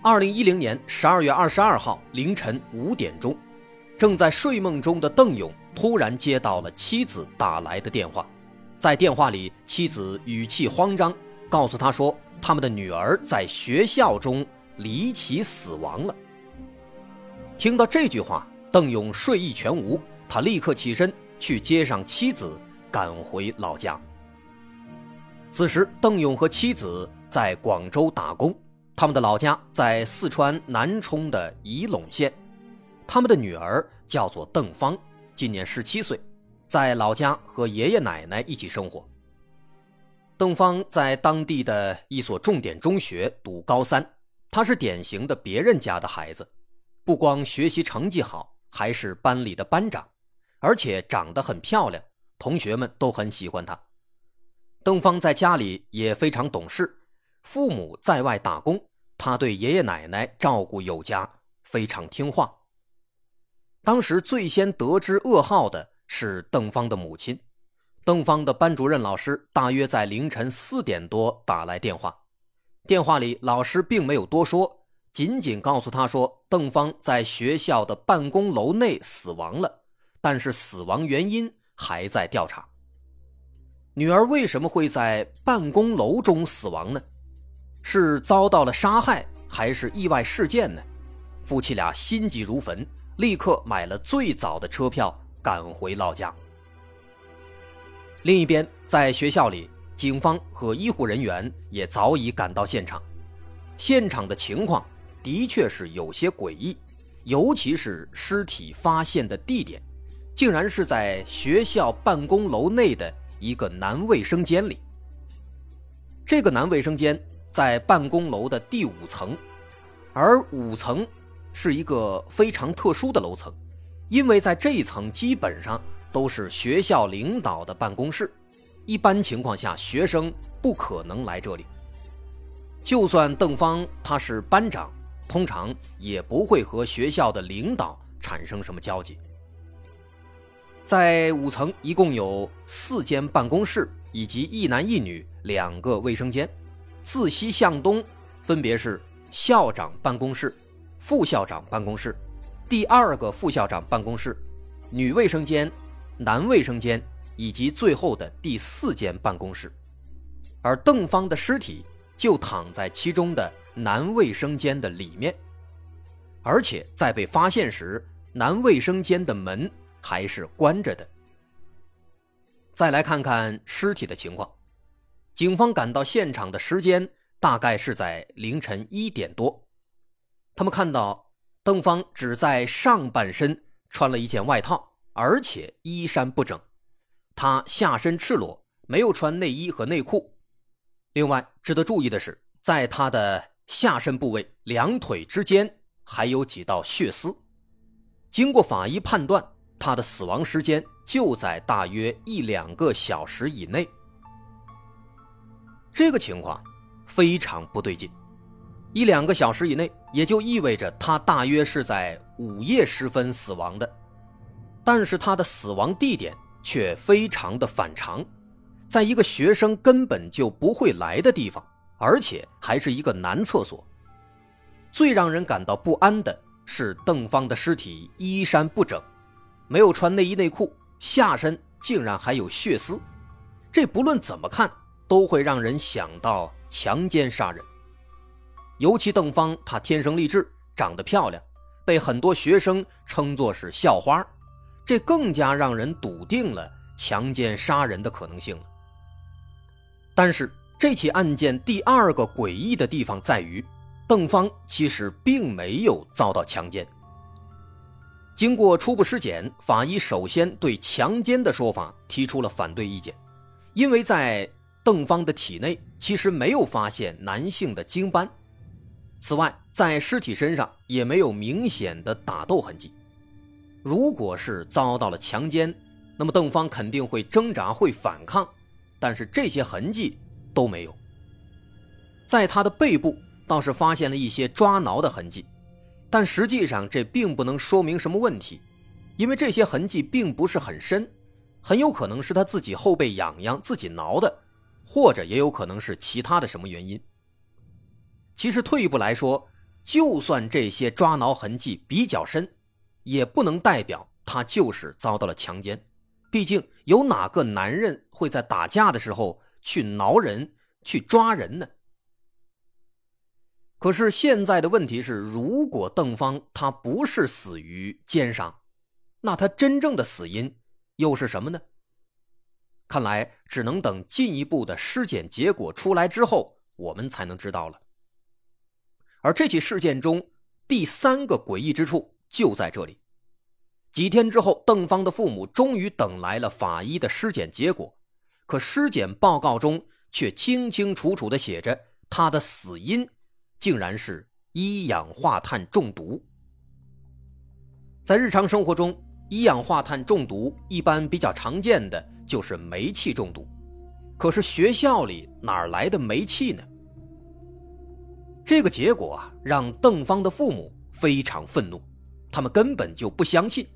二零一零年十二月二十二号凌晨五点钟，正在睡梦中的邓勇突然接到了妻子打来的电话。在电话里，妻子语气慌张，告诉他说他们的女儿在学校中离奇死亡了。听到这句话，邓勇睡意全无，他立刻起身。去接上妻子，赶回老家。此时，邓勇和妻子在广州打工，他们的老家在四川南充的仪陇县。他们的女儿叫做邓芳，今年十七岁，在老家和爷爷奶奶一起生活。邓芳在当地的一所重点中学读高三，她是典型的别人家的孩子，不光学习成绩好，还是班里的班长。而且长得很漂亮，同学们都很喜欢她。邓芳在家里也非常懂事，父母在外打工，他对爷爷奶奶照顾有加，非常听话。当时最先得知噩耗的是邓芳的母亲，邓芳的班主任老师大约在凌晨四点多打来电话，电话里老师并没有多说，仅仅告诉他说邓芳在学校的办公楼内死亡了。但是死亡原因还在调查。女儿为什么会在办公楼中死亡呢？是遭到了杀害，还是意外事件呢？夫妻俩心急如焚，立刻买了最早的车票赶回老家。另一边，在学校里，警方和医护人员也早已赶到现场。现场的情况的确是有些诡异，尤其是尸体发现的地点。竟然是在学校办公楼内的一个男卫生间里。这个男卫生间在办公楼的第五层，而五层是一个非常特殊的楼层，因为在这一层基本上都是学校领导的办公室，一般情况下学生不可能来这里。就算邓芳他是班长，通常也不会和学校的领导产生什么交集。在五层一共有四间办公室，以及一男一女两个卫生间。自西向东，分别是校长办公室、副校长办公室、第二个副校长办公室、女卫生间、男卫生间以及最后的第四间办公室。而邓芳的尸体就躺在其中的男卫生间的里面，而且在被发现时，男卫生间的门。还是关着的。再来看看尸体的情况，警方赶到现场的时间大概是在凌晨一点多。他们看到邓芳只在上半身穿了一件外套，而且衣衫不整，她下身赤裸，没有穿内衣和内裤。另外，值得注意的是，在她的下身部位两腿之间还有几道血丝。经过法医判断。他的死亡时间就在大约一两个小时以内，这个情况非常不对劲。一两个小时以内，也就意味着他大约是在午夜时分死亡的，但是他的死亡地点却非常的反常，在一个学生根本就不会来的地方，而且还是一个男厕所。最让人感到不安的是，邓芳的尸体衣衫不整。没有穿内衣内裤，下身竟然还有血丝，这不论怎么看都会让人想到强奸杀人。尤其邓芳，她天生丽质，长得漂亮，被很多学生称作是校花，这更加让人笃定了强奸杀人的可能性了。但是这起案件第二个诡异的地方在于，邓芳其实并没有遭到强奸。经过初步尸检，法医首先对强奸的说法提出了反对意见，因为在邓芳的体内其实没有发现男性的精斑，此外，在尸体身上也没有明显的打斗痕迹。如果是遭到了强奸，那么邓芳肯定会挣扎、会反抗，但是这些痕迹都没有。在他的背部倒是发现了一些抓挠的痕迹，但实际上这并不能说明什么问题，因为这些痕迹并不是很深，很有可能是他自己后背痒痒自己挠的，或者也有可能是其他的什么原因。其实退一步来说，就算这些抓挠痕迹比较深，也不能代表他就是遭到了强奸。毕竟有哪个男人会在打架的时候去挠人、去抓人呢？可是现在的问题是，如果邓芳他不是死于奸杀，那他真正的死因又是什么呢？看来只能等进一步的尸检结果出来之后，我们才能知道了。而这起事件中第三个诡异之处就在这里。几天之后，邓芳的父母终于等来了法医的尸检结果，可尸检报告中却清清楚楚地写着，他的死因竟然是一氧化碳中毒。在日常生活中，一氧化碳中毒一般比较常见的就是煤气中毒，可是学校里哪来的煤气呢？这个结果，让邓芳的父母非常愤怒，他们根本就不相信，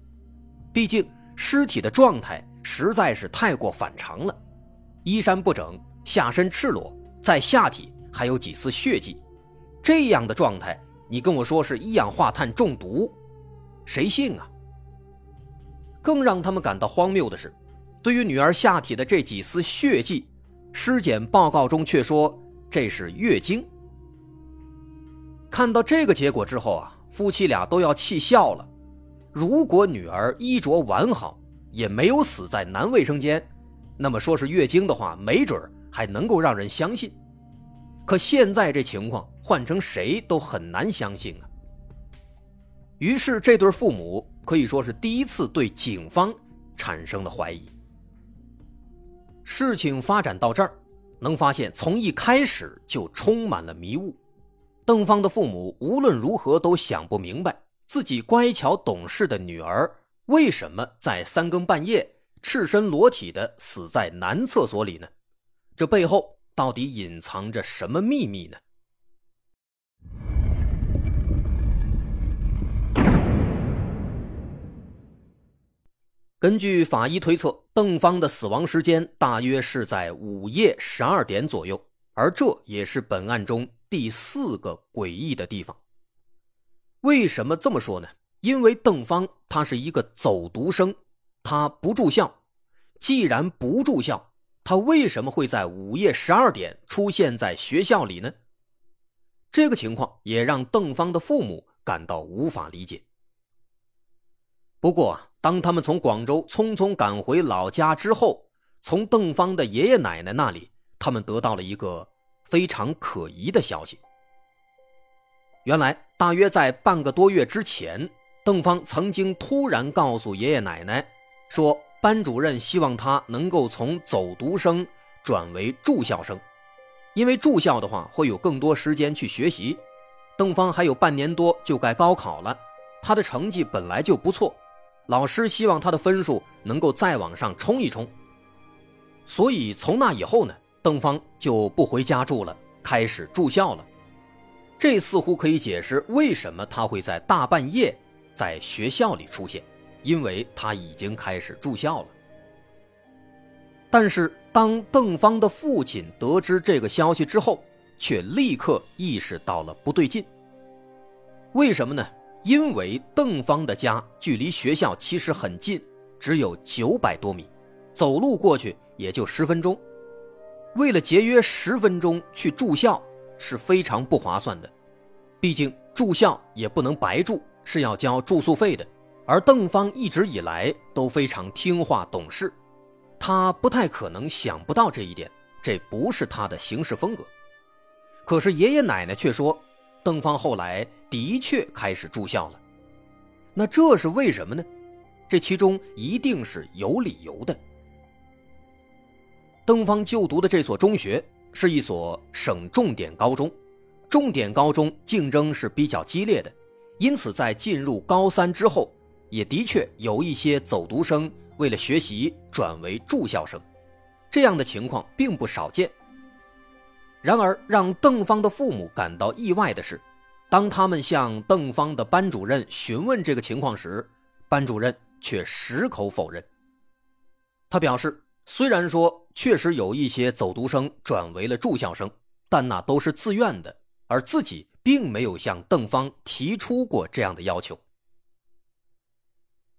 毕竟尸体的状态实在是太过反常了，衣衫不整，下身赤裸，在下体还有几丝血迹，这样的状态，你跟我说是一氧化碳中毒，谁信啊？更让他们感到荒谬的是，对于女儿下体的这几丝血迹，尸检报告中却说这是月经。看到这个结果之后啊，夫妻俩都要气笑了。如果女儿衣着完好，也没有死在男卫生间，那么说是月经的话，没准还能够让人相信。可现在这情况，换成谁都很难相信啊。于是这对父母可以说是第一次对警方产生了怀疑。事情发展到这儿，能发现从一开始就充满了迷雾。邓芳的父母无论如何都想不明白，自己乖巧懂事的女儿为什么在三更半夜赤身裸体的死在男厕所里呢？这背后到底隐藏着什么秘密呢？根据法医推测，邓芳的死亡时间大约是在午夜十二点左右，而这也是本案中。第四个诡异的地方，为什么这么说呢？因为邓芳他是一个走读生，他不住校。既然不住校，他为什么会在午夜十二点出现在学校里呢？这个情况也让邓芳的父母感到无法理解。不过，当他们从广州匆匆赶回老家之后，从邓芳的爷爷奶奶那里，他们得到了一个。非常可疑的消息。原来，大约在半个多月之前，邓芳曾经突然告诉爷爷奶奶，说班主任希望他能够从走读生转为住校生，因为住校的话会有更多时间去学习。邓芳还有半年多就该高考了，他的成绩本来就不错，老师希望他的分数能够再往上冲一冲。所以从那以后呢？邓芳就不回家住了，开始住校了。这似乎可以解释为什么他会在大半夜在学校里出现，因为他已经开始住校了。但是，当邓芳的父亲得知这个消息之后，却立刻意识到了不对劲。为什么呢？因为邓芳的家距离学校其实很近，只有九百多米，走路过去也就十分钟。为了节约十分钟去住校是非常不划算的，毕竟住校也不能白住，是要交住宿费的。而邓芳一直以来都非常听话懂事，他不太可能想不到这一点，这不是他的行事风格。可是爷爷奶奶却说，邓芳后来的确开始住校了，那这是为什么呢？这其中一定是有理由的。邓芳就读的这所中学是一所省重点高中，重点高中竞争是比较激烈的，因此在进入高三之后，也的确有一些走读生为了学习转为住校生，这样的情况并不少见。然而，让邓芳的父母感到意外的是，当他们向邓芳的班主任询问这个情况时，班主任却矢口否认。他表示，虽然说确实有一些走读生转为了住校生，但那都是自愿的，而自己并没有向邓芳提出过这样的要求。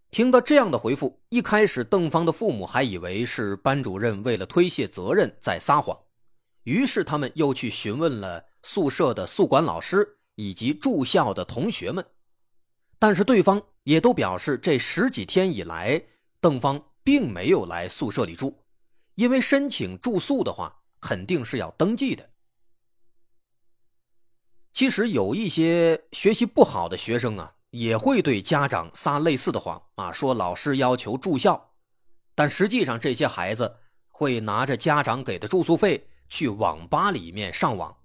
听到这样的回复，一开始邓芳的父母还以为是班主任为了推卸责任在撒谎，于是他们又去询问了宿舍的宿管老师以及住校的同学们，但是对方也都表示这十几天以来，邓芳。并没有来宿舍里住，因为申请住宿的话，肯定是要登记的。其实有一些学习不好的学生啊，也会对家长撒类似的谎啊，说老师要求住校，但实际上这些孩子会拿着家长给的住宿费去网吧里面上网，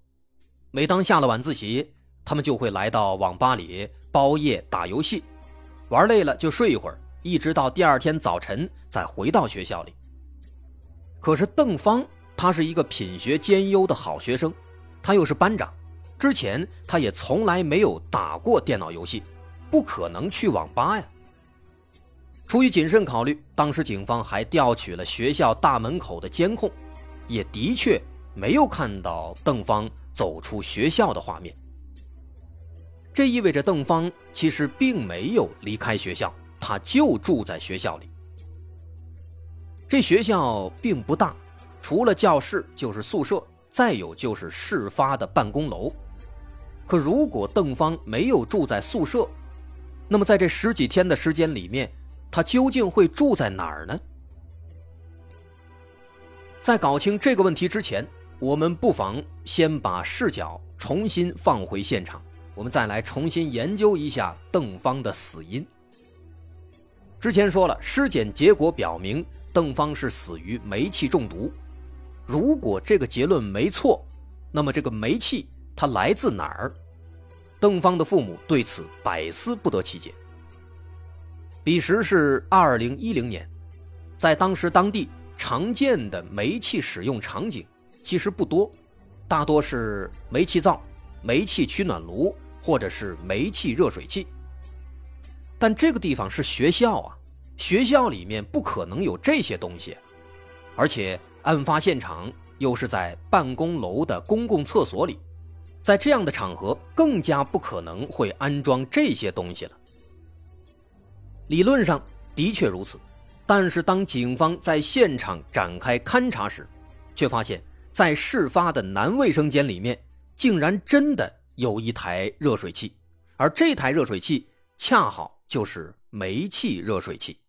每当下了晚自习，他们就会来到网吧里包夜打游戏，玩累了就睡一会儿。一直到第二天早晨再回到学校里。可是邓芳，他是一个品学兼优的好学生，他又是班长，之前他也从来没有打过电脑游戏，不可能去网吧呀。出于谨慎考虑，当时警方还调取了学校大门口的监控，也的确没有看到邓芳走出学校的画面。这意味着邓芳其实并没有离开学校。他就住在学校里。这学校并不大，除了教室就是宿舍，再有就是事发的办公楼。可如果邓芳没有住在宿舍，那么在这十几天的时间里面，他究竟会住在哪儿呢？在搞清这个问题之前，我们不妨先把视角重新放回现场，我们再来重新研究一下邓芳的死因。之前说了，尸检结果表明邓芳是死于煤气中毒。如果这个结论没错，那么这个煤气它来自哪儿？邓芳的父母对此百思不得其解。彼时是二零一零年，在当时当地常见的煤气使用场景其实不多，大多是煤气灶、煤气取暖炉或者是煤气热水器。但这个地方是学校啊，学校里面不可能有这些东西，而且案发现场又是在办公楼的公共厕所里，在这样的场合更加不可能会安装这些东西了。理论上的确如此，但是当警方在现场展开勘查时，却发现，在事发的男卫生间里面，竟然真的有一台热水器，而这台热水器恰好。就是煤气热水器，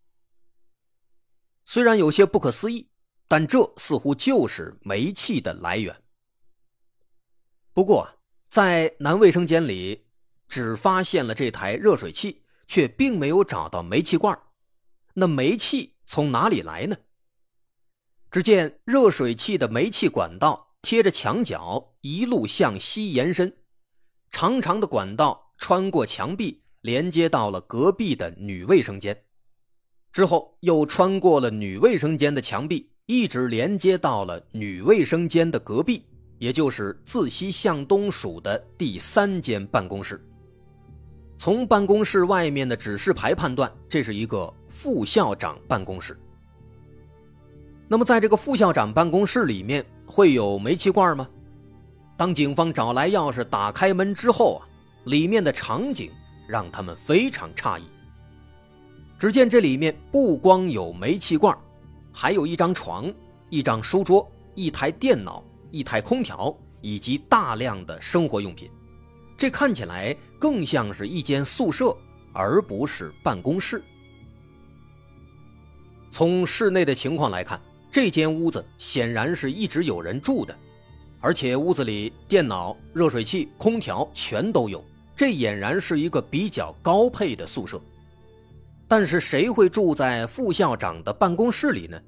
虽然有些不可思议，但这似乎就是煤气的来源。不过，在男卫生间里只发现了这台热水器，却并没有找到煤气罐。那煤气从哪里来呢？只见热水器的煤气管道贴着墙角，一路向西延伸，长长的管道穿过墙壁。连接到了隔壁的女卫生间，之后又穿过了女卫生间的墙壁，一直连接到了女卫生间的隔壁，也就是自西向东数的第三间办公室。从办公室外面的指示牌判断，这是一个副校长办公室。那么，在这个副校长办公室里面会有煤气罐吗？当警方找来钥匙打开门之后啊，里面的场景。让他们非常诧异。只见这里面不光有煤气罐，还有一张床、一张书桌、一台电脑、一台空调，以及大量的生活用品。这看起来更像是一间宿舍，而不是办公室。从室内的情况来看，这间屋子显然是一直有人住的，而且屋子里电脑、热水器、空调全都有。这俨然是一个比较高配的宿舍，但是谁会住在副校长的办公室里呢？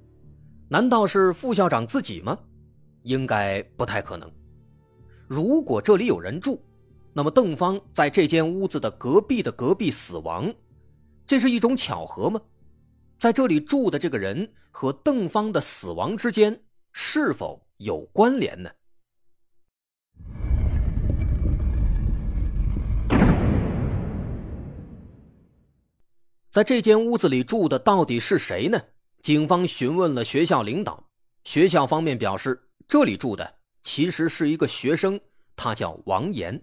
难道是副校长自己吗？应该不太可能。如果这里有人住，那么邓芳在这间屋子的隔壁的隔壁死亡，这是一种巧合吗？在这里住的这个人和邓芳的死亡之间是否有关联呢？在这间屋子里住的到底是谁呢？警方询问了学校领导，学校方面表示，这里住的其实是一个学生，他叫王岩。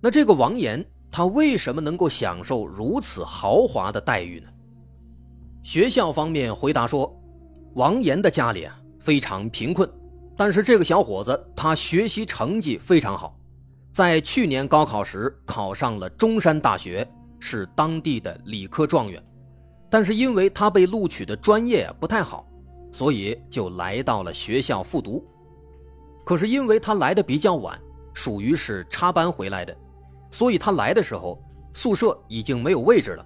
那这个王岩，他为什么能够享受如此豪华的待遇呢？学校方面回答说，王岩的家里啊非常贫困，但是这个小伙子他学习成绩非常好，在去年高考时考上了中山大学。是当地的理科状元，但是因为他被录取的专业不太好，所以就来到了学校复读。可是因为他来的比较晚，属于是插班回来的，所以他来的时候宿舍已经没有位置了。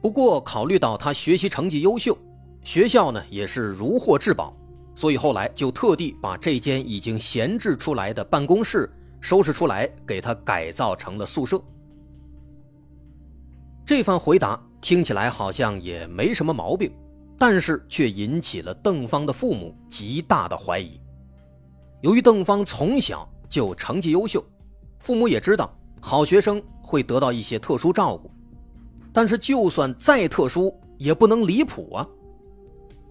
不过考虑到他学习成绩优秀，学校呢也是如获至宝，所以后来就特地把这间已经闲置出来的办公室收拾出来，给他改造成了宿舍。这番回答听起来好像也没什么毛病，但是却引起了邓芳的父母极大的怀疑。由于邓芳从小就成绩优秀，父母也知道好学生会得到一些特殊照顾，但是就算再特殊，也不能离谱啊。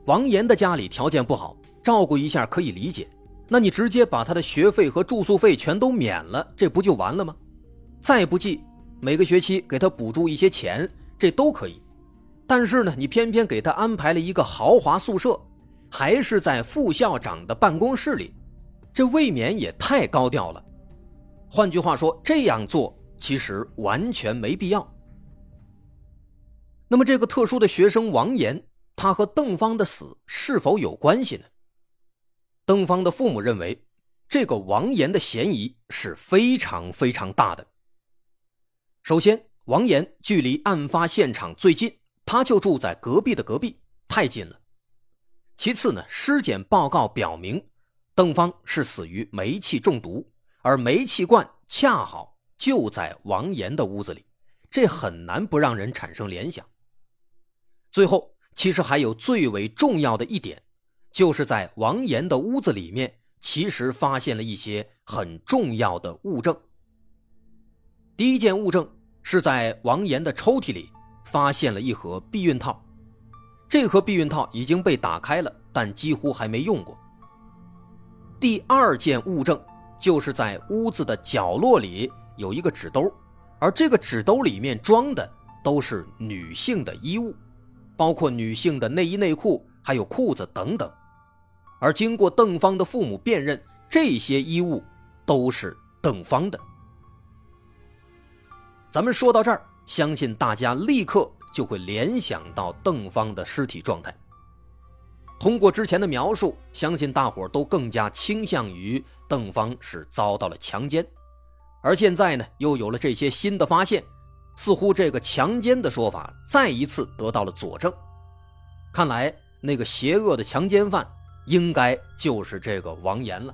王岩的家里条件不好，照顾一下可以理解，那你直接把他的学费和住宿费全都免了，这不就完了吗？再不济。每个学期给他补助一些钱，这都可以。但是呢，你偏偏给他安排了一个豪华宿舍，还是在副校长的办公室里，这未免也太高调了。换句话说，这样做其实完全没必要。那么，这个特殊的学生王岩，他和邓芳的死是否有关系呢？邓芳的父母认为，这个王岩的嫌疑是非常非常大的。首先，王岩距离案发现场最近，他就住在隔壁的隔壁，太近了。其次呢，尸检报告表明，邓芳是死于煤气中毒，而煤气罐恰好就在王岩的屋子里，这很难不让人产生联想。最后，其实还有最为重要的一点，就是在王岩的屋子里面，其实发现了一些很重要的物证。第一件物证。是在王岩的抽屉里发现了一盒避孕套，这盒避孕套已经被打开了，但几乎还没用过。第二件物证就是在屋子的角落里有一个纸兜，而这个纸兜里面装的都是女性的衣物，包括女性的内衣内裤，还有裤子等等。而经过邓芳的父母辨认，这些衣物都是邓芳的。咱们说到这儿，相信大家立刻就会联想到邓芳的尸体状态。通过之前的描述，相信大伙都更加倾向于邓芳是遭到了强奸。而现在呢，又有了这些新的发现，似乎这个强奸的说法再一次得到了佐证。看来那个邪恶的强奸犯，应该就是这个王岩了。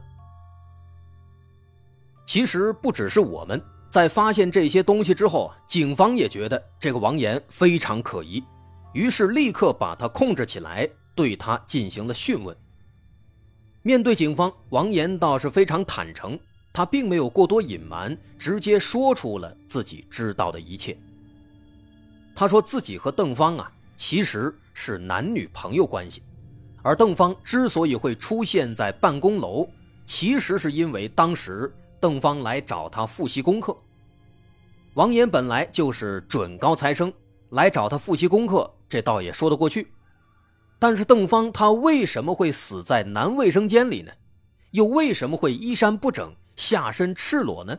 其实不只是我们。在发现这些东西之后，警方也觉得这个王岩非常可疑，于是立刻把他控制起来，对他进行了讯问。面对警方，王岩倒是非常坦诚，他并没有过多隐瞒，直接说出了自己知道的一切。他说自己和邓芳啊，其实是男女朋友关系，而邓芳之所以会出现在办公楼，其实是因为当时邓芳来找他复习功课。王岩本来就是准高材生，来找他复习功课，这倒也说得过去。但是邓芳她为什么会死在男卫生间里呢？又为什么会衣衫不整、下身赤裸呢？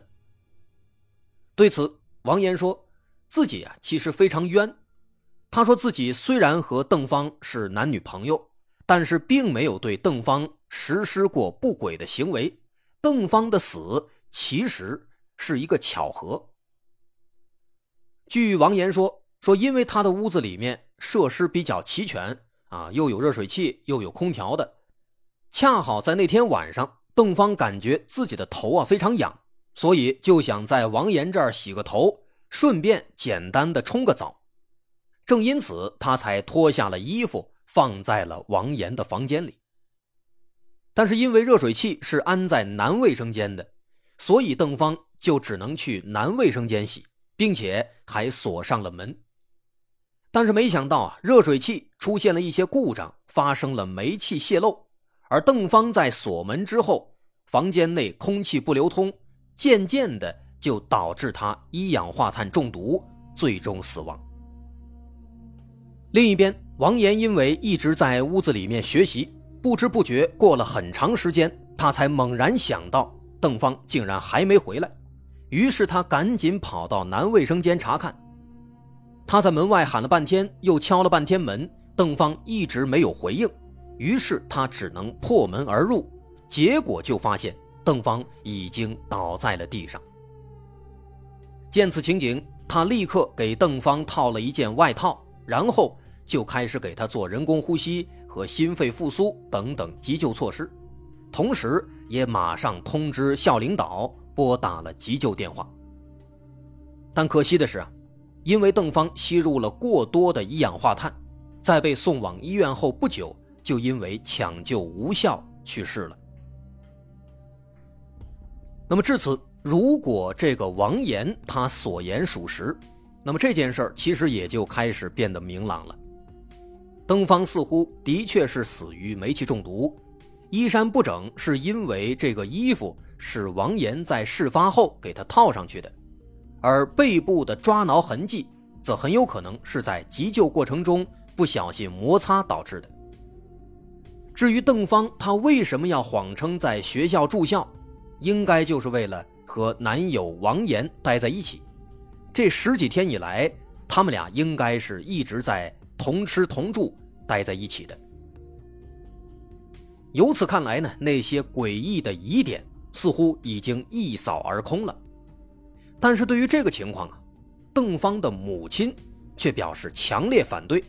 对此，王岩说自己啊其实非常冤。他说自己虽然和邓芳是男女朋友，但是并没有对邓芳实施过不轨的行为。邓芳的死其实是一个巧合。据王岩说，说因为他的屋子里面设施比较齐全啊，又有热水器，又有空调的，恰好在那天晚上，邓芳感觉自己的头啊非常痒，所以就想在王岩这儿洗个头，顺便简单的冲个澡。正因此，他才脱下了衣服，放在了王岩的房间里。但是因为热水器是安在男卫生间的，所以邓芳就只能去男卫生间洗，并且还锁上了门。但是没想到啊，热水器出现了一些故障，发生了煤气泄漏。而邓芳在锁门之后，房间内空气不流通，渐渐的就导致他一氧化碳中毒，最终死亡。另一边，王岩因为一直在屋子里面学习，不知不觉过了很长时间，他才猛然想到邓芳竟然还没回来，于是他赶紧跑到男卫生间查看。他在门外喊了半天，又敲了半天门，邓芳一直没有回应。于是他只能破门而入，结果就发现邓芳已经倒在了地上。见此情景，他立刻给邓芳套了一件外套，然后就开始给他做人工呼吸和心肺复苏等等急救措施，同时也马上通知校领导拨打了急救电话。但可惜的是啊，因为邓芳吸入了过多的一氧化碳，在被送往医院后不久。就因为抢救无效去世了。那么至此，如果这个王岩他所言属实，那么这件事儿其实也就开始变得明朗了。邓芳似乎的确是死于煤气中毒，衣衫不整是因为这个衣服是王岩在事发后给他套上去的，而背部的抓挠痕迹则很有可能是在急救过程中不小心摩擦导致的。至于邓芳，她为什么要谎称在学校住校，应该就是为了和男友王岩待在一起。这十几天以来，他们俩应该是一直在同吃同住，待在一起的。由此看来呢，那些诡异的疑点似乎已经一扫而空了。但是对于这个情况啊，邓芳的母亲却表示强烈反对。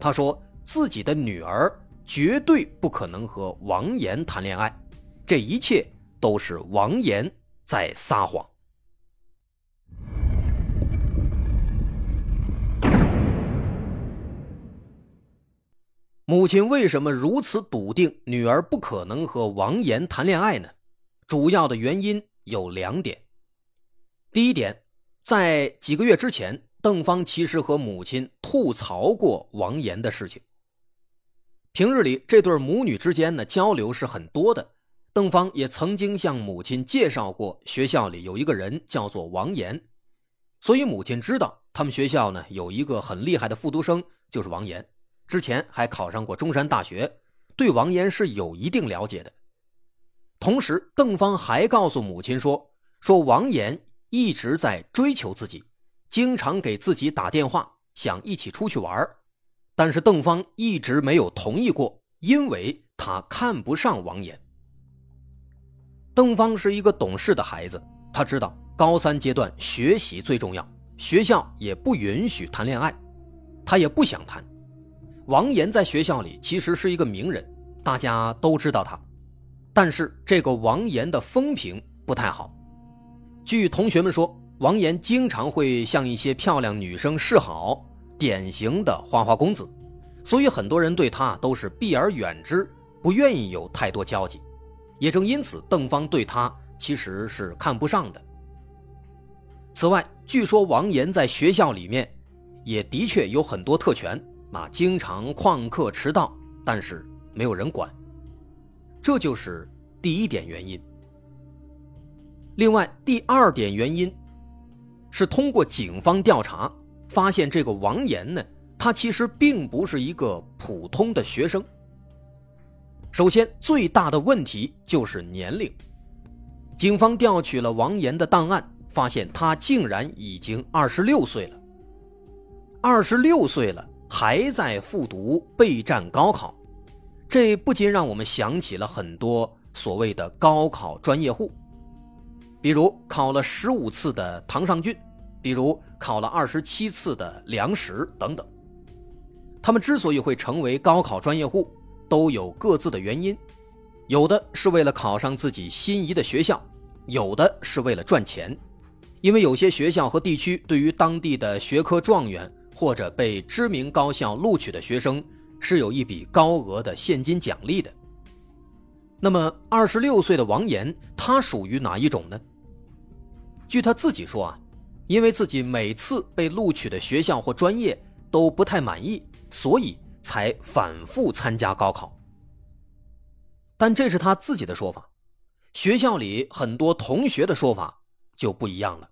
她说自己的女儿。绝对不可能和王岩谈恋爱，这一切都是王岩在撒谎。母亲为什么如此笃定女儿不可能和王岩谈恋爱呢？主要的原因有两点。第一点，在几个月之前，邓芳其实和母亲吐槽过王岩的事情。平日里，这对母女之间呢交流是很多的。邓芳也曾经向母亲介绍过，学校里有一个人叫做王岩，所以母亲知道他们学校呢有一个很厉害的复读生，就是王岩，之前还考上过中山大学，对王岩是有一定了解的。同时，邓芳还告诉母亲说，说王岩一直在追求自己，经常给自己打电话，想一起出去玩但是邓芳一直没有同意过，因为他看不上王岩。邓芳是一个懂事的孩子，他知道高三阶段学习最重要，学校也不允许谈恋爱，他也不想谈。王岩在学校里其实是一个名人，大家都知道他，但是这个王岩的风评不太好。据同学们说，王岩经常会向一些漂亮女生示好。典型的花花公子，所以很多人对他都是避而远之，不愿意有太多交集。也正因此，邓芳对他其实是看不上的。此外，据说王岩在学校里面也的确有很多特权啊，经常旷课迟到，但是没有人管。这就是第一点原因。另外，第二点原因是通过警方调查。发现这个王岩呢，他其实并不是一个普通的学生。首先，最大的问题就是年龄。警方调取了王岩的档案，发现他竟然已经二十六岁了。二十六岁了，还在复读备战高考，这不禁让我们想起了很多所谓的高考专业户，比如考了十五次的唐尚俊。比如考了二十七次的梁实等等，他们之所以会成为高考专业户，都有各自的原因。有的是为了考上自己心仪的学校，有的是为了赚钱，因为有些学校和地区对于当地的学科状元或者被知名高校录取的学生是有一笔高额的现金奖励的。那么，二十六岁的王岩，他属于哪一种呢？据他自己说啊，因为自己每次被录取的学校或专业都不太满意，所以才反复参加高考。但这是他自己的说法，学校里很多同学的说法就不一样了。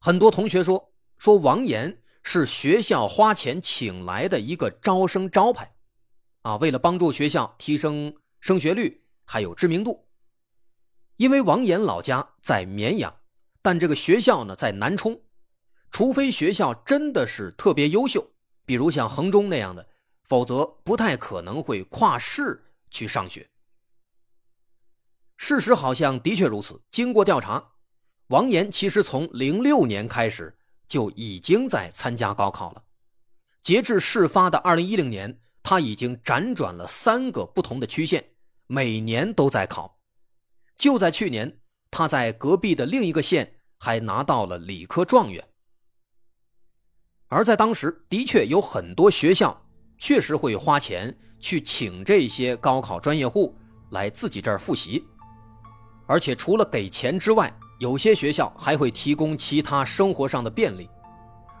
很多同学说，说王岩是学校花钱请来的一个招生招牌，啊，为了帮助学校提升。升学率还有知名度，因为王岩老家在绵阳，但这个学校呢在南充，除非学校真的是特别优秀，比如像衡中那样的，否则不太可能会跨市去上学。事实好像的确如此。经过调查，王岩其实从零六年开始就已经在参加高考了，截至事发的二零一零年。他已经辗转了三个不同的区县，每年都在考。就在去年，他在隔壁的另一个县还拿到了理科状元。而在当时，的确有很多学校确实会花钱去请这些高考专业户来自己这儿复习，而且除了给钱之外，有些学校还会提供其他生活上的便利。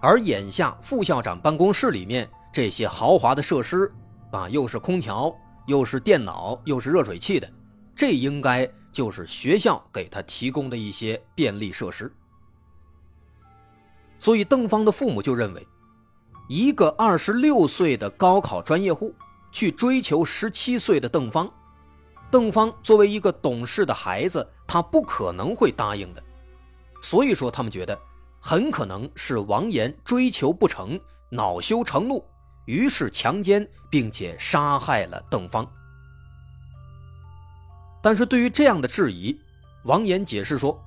而眼下，副校长办公室里面。这些豪华的设施，啊，又是空调，又是电脑，又是热水器的，这应该就是学校给他提供的一些便利设施。所以邓芳的父母就认为，一个二十六岁的高考专业户去追求十七岁的邓芳，邓芳作为一个懂事的孩子，他不可能会答应的。所以说，他们觉得很可能是王岩追求不成，恼羞成怒。于是强奸并且杀害了邓芳。但是对于这样的质疑，王岩解释说：“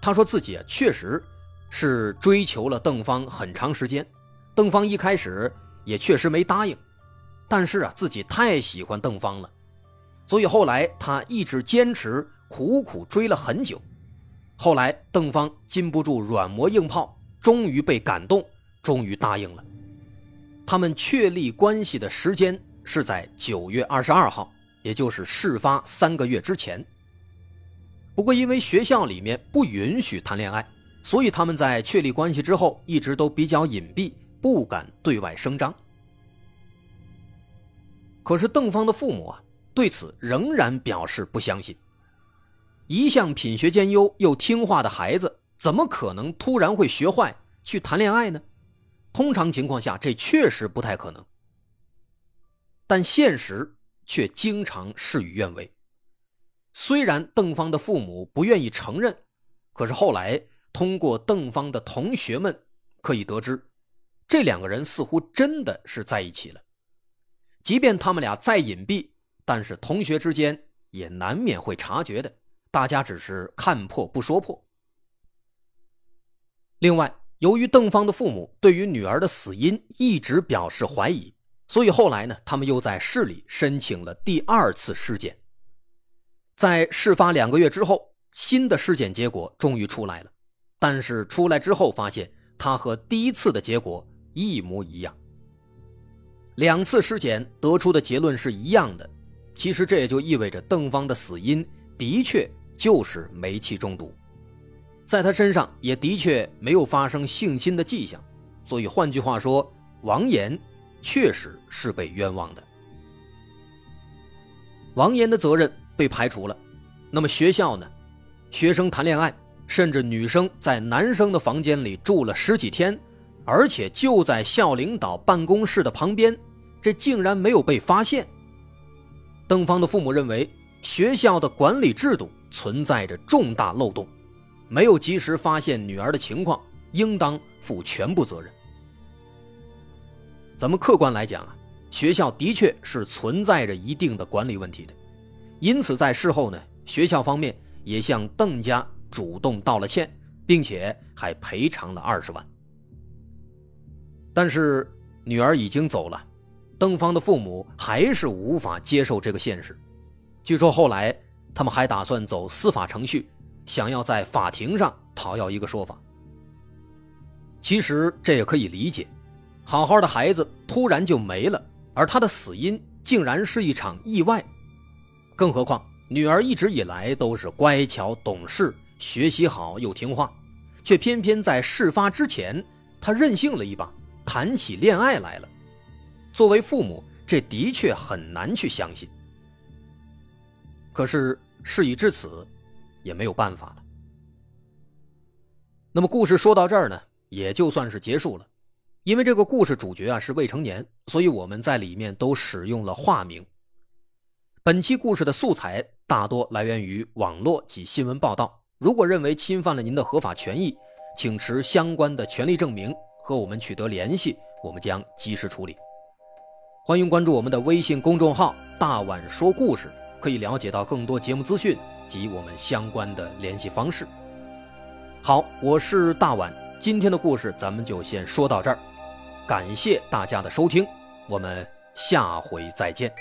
他说自己确实是追求了邓芳很长时间，邓芳一开始也确实没答应，但是啊自己太喜欢邓芳了，所以后来他一直坚持苦苦追了很久。后来邓芳禁不住软磨硬泡，终于被感动，终于答应了。”他们确立关系的时间是在九月二十二号，也就是事发三个月之前。不过，因为学校里面不允许谈恋爱，所以他们在确立关系之后一直都比较隐蔽，不敢对外声张。可是邓芳的父母啊，对此仍然表示不相信。一向品学兼优又听话的孩子，怎么可能突然会学坏去谈恋爱呢？通常情况下，这确实不太可能，但现实却经常事与愿违。虽然邓芳的父母不愿意承认，可是后来通过邓芳的同学们可以得知，这两个人似乎真的是在一起了。即便他们俩再隐蔽，但是同学之间也难免会察觉的。大家只是看破不说破。另外。由于邓芳的父母对于女儿的死因一直表示怀疑，所以后来呢，他们又在市里申请了第二次尸检。在事发两个月之后，新的尸检结果终于出来了，但是出来之后发现，它和第一次的结果一模一样。两次尸检得出的结论是一样的，其实这也就意味着邓芳的死因的确就是煤气中毒。在他身上也的确没有发生性侵的迹象，所以换句话说，王岩确实是被冤枉的。王岩的责任被排除了，那么学校呢？学生谈恋爱，甚至女生在男生的房间里住了十几天，而且就在校领导办公室的旁边，这竟然没有被发现。邓芳的父母认为学校的管理制度存在着重大漏洞。没有及时发现女儿的情况，应当负全部责任。咱们客观来讲啊，学校的确是存在着一定的管理问题的，因此在事后呢，学校方面也向邓家主动道了歉，并且还赔偿了二十万。但是女儿已经走了，邓芳的父母还是无法接受这个现实，据说后来他们还打算走司法程序，想要在法庭上讨要一个说法。其实这也可以理解，好好的孩子突然就没了，而他的死因竟然是一场意外。更何况女儿一直以来都是乖巧懂事，学习好又听话，却偏偏在事发之前，她任性了一把，谈起恋爱来了。作为父母，这的确很难去相信。可是事已至此，也没有办法了。那么故事说到这儿呢？也就算是结束了，因为这个故事主角啊是未成年，所以我们在里面都使用了化名。本期故事的素材大多来源于网络及新闻报道。如果认为侵犯了您的合法权益，请持相关的权利证明和我们取得联系，我们将及时处理。欢迎关注我们的微信公众号“大碗说故事”，可以了解到更多节目资讯及我们相关的联系方式。好，我是大碗。今天的故事咱们就先说到这儿，感谢大家的收听，我们下回再见。